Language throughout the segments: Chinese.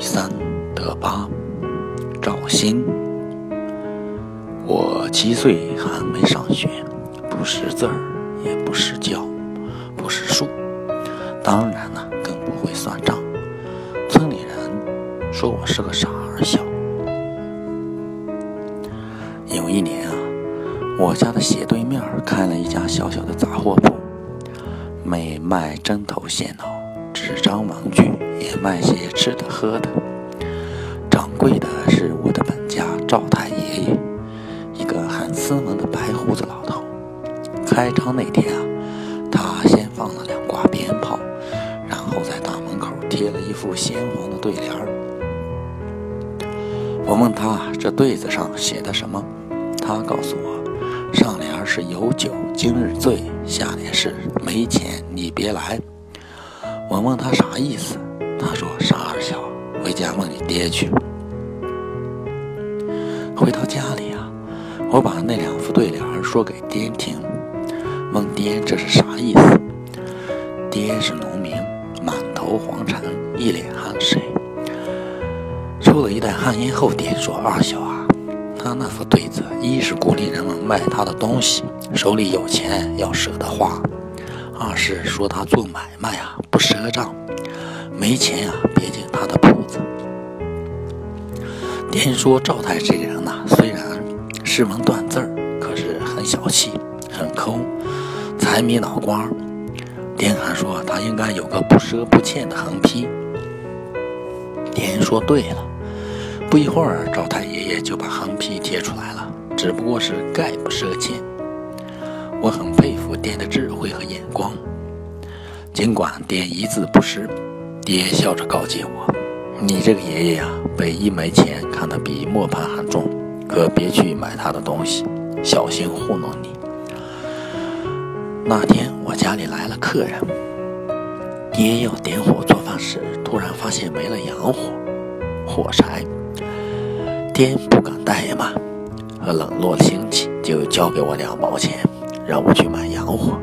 三得八，赵鑫。我七岁还没上学，不识字儿，也不识教，不识数，当然了，更不会算账。村里人说我是个傻儿小。有一年啊，我家的斜对面开了一家小小的杂货铺，没卖针头线脑。纸张玩具也卖些吃的喝的，掌柜的是我的本家赵太爷爷，一个很斯文的白胡子老头。开张那天啊，他先放了两挂鞭炮，然后在大门口贴了一副鲜黄的对联儿。我问他这对子上写的什么，他告诉我，上联是有酒今日醉，下联是没钱你别来。我问他啥意思，他说：“傻二小，回家问你爹去。”回到家里啊，我把那两副对联说给爹听，问爹这是啥意思。爹是农民，满头黄尘，一脸汗水，抽了一袋旱烟后，爹说：“二小啊，他那副对子，一是鼓励人们卖他的东西，手里有钱要舍得花。”二是说他做买卖啊不赊账，没钱呀别进他的铺子。爹说赵太这个人呐，虽然诗文断字儿，可是很小气，很抠，财迷脑瓜。爹还说他应该有个不赊不欠的横批。爹说对了，不一会儿赵太爷爷就把横批贴出来了，只不过是概不赊欠。我很佩服爹的智慧和眼光，尽管爹一字不识，爹笑着告诫我：“你这个爷爷呀，被一枚钱看得比磨盘还重，可别去买他的东西，小心糊弄你。”那天我家里来了客人，爹要点火做饭时，突然发现没了洋火、火柴，爹不敢怠慢和冷落亲戚，就交给我两毛钱。让我去买洋火，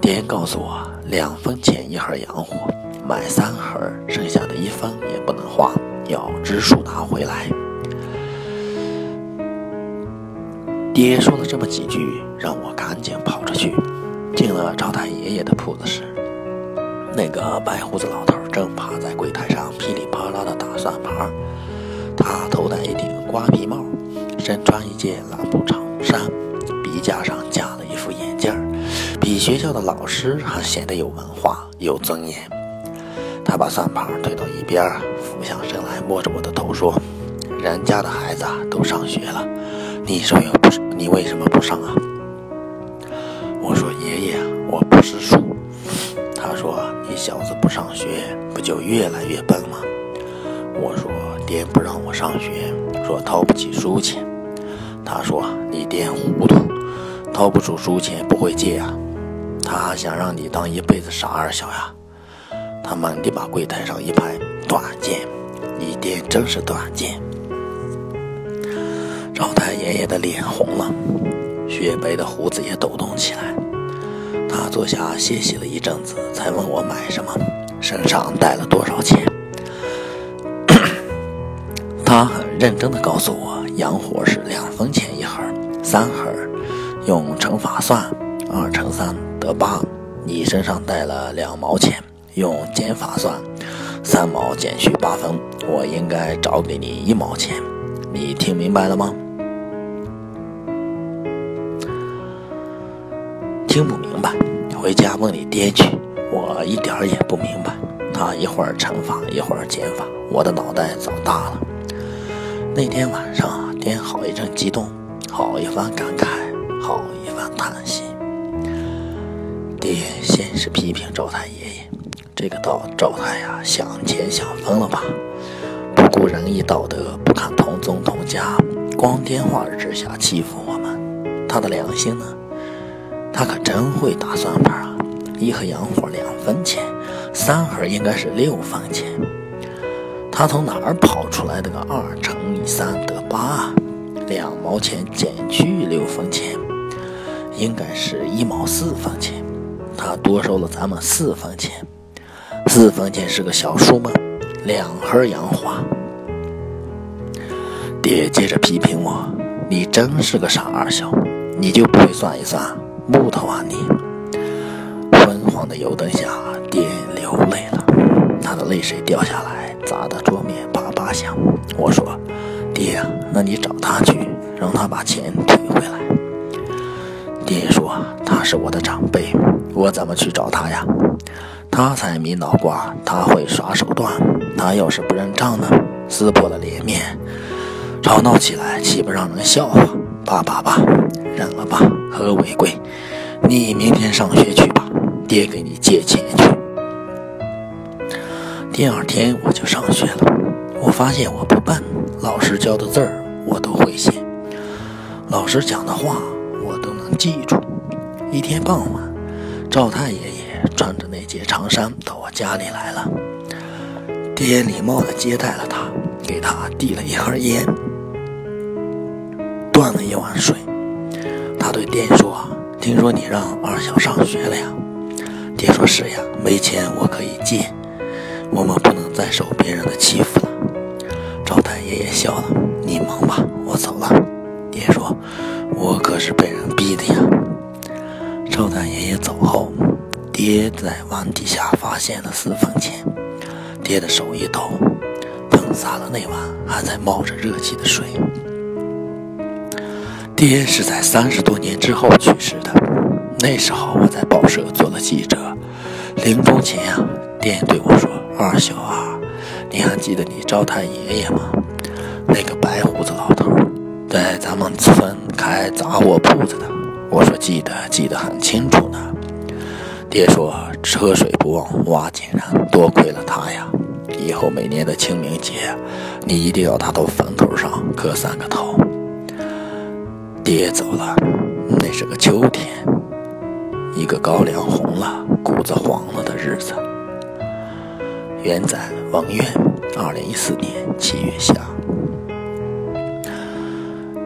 爹告诉我两分钱一盒洋火，买三盒，剩下的一分也不能花，要知数拿回来。爹说了这么几句，让我赶紧跑出去。进了赵太爷爷的铺子时，那个白胡子老头正趴在柜台上噼里啪啦的打算盘。他头戴一顶瓜皮帽，身穿一件蓝布长衫，鼻架上架了一副眼镜。比学校的老师还显得有文化、有尊严。他把算盘推到一边，俯下身来摸着我的头说：“人家的孩子都上学了，你说又不，你为什么不上啊？”我说：“爷爷，我不识数。”他说：“你小子不上学，不就越来越笨吗？”我说：“爹不让我上学，说掏不起书钱。”他说：“你爹糊涂，掏不出书钱不会借啊。”他想让你当一辈子傻二小呀！他猛地把柜台上一拍，短见，你爹真是短见！赵太爷爷的脸红了，雪白的胡子也抖动起来。他坐下歇息了一阵子，才问我买什么，身上带了多少钱。他很认真地告诉我，洋火是两分钱一盒，三盒，用乘法算，二乘三。得八，你身上带了两毛钱，用减法算，三毛减去八分，我应该找给你一毛钱，你听明白了吗？听不明白，回家问你爹去。我一点儿也不明白，他一会儿乘法，一会儿减法，我的脑袋早大了。那天晚上，爹好一阵激动，好一番感慨，好一番叹息。爹先是批评赵太医，这个道赵太呀想钱想疯了吧？不顾仁义道德，不看同宗同家，光天化日之下欺负我们，他的良心呢？他可真会打算盘啊！一盒洋火两分钱，三盒应该是六分钱。他从哪儿跑出来的个二乘以三得八？两毛钱减去六分钱，应该是一毛四分钱。他多收了咱们四分钱，四分钱是个小数吗？两盒洋花。爹接着批评我：“你真是个傻二小，你就不会算一算木头啊你！”昏黄的油灯下，爹流泪了，他的泪水掉下来，砸得桌面叭叭响。我说：“爹，那你找他去，让他把钱退回来。”爹说：“他是我的长辈，我怎么去找他呀？他才迷脑瓜，他会耍手段，他要是不认账呢，撕破了脸面。”吵闹起来岂不让人笑话？罢罢罢，忍了吧，何为贵？你明天上学去吧，爹给你借钱去。第二天我就上学了，我发现我不笨，老师教的字儿我都会写，老师讲的话我都能记住。一天傍晚，赵太爷爷穿着那件长衫到我家里来了，爹礼貌地接待了他，给他递了一盒烟。端了一碗水，他对爹说：“听说你让二小上学了呀？”爹说：“是呀，没钱我可以借，我们不能再受别人的欺负了。”赵太爷爷笑了：“你忙吧，我走了。”爹说：“我可是被人逼的呀。”赵太爷爷走后，爹在碗底下发现了四分钱，爹的手一抖，喷洒了那碗还在冒着热气的水。爹是在三十多年之后去世的，那时候我在报社做了记者。临终前啊，爹对我说：“二小啊，你还记得你招太爷爷吗？那个白胡子老头，在咱们村开杂货铺子的。”我说：“记得，记得很清楚呢。”爹说：“车水不忘挖井人，多亏了他呀。以后每年的清明节，你一定要他到坟头上磕三个头。”爹走了，那是个秋天，一个高粱红了、谷子黄了的日子。原载王苑，二零一四年七月下。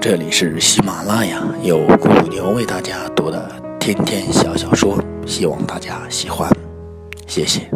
这里是喜马拉雅，由古牛为大家读的天天小小说，希望大家喜欢，谢谢。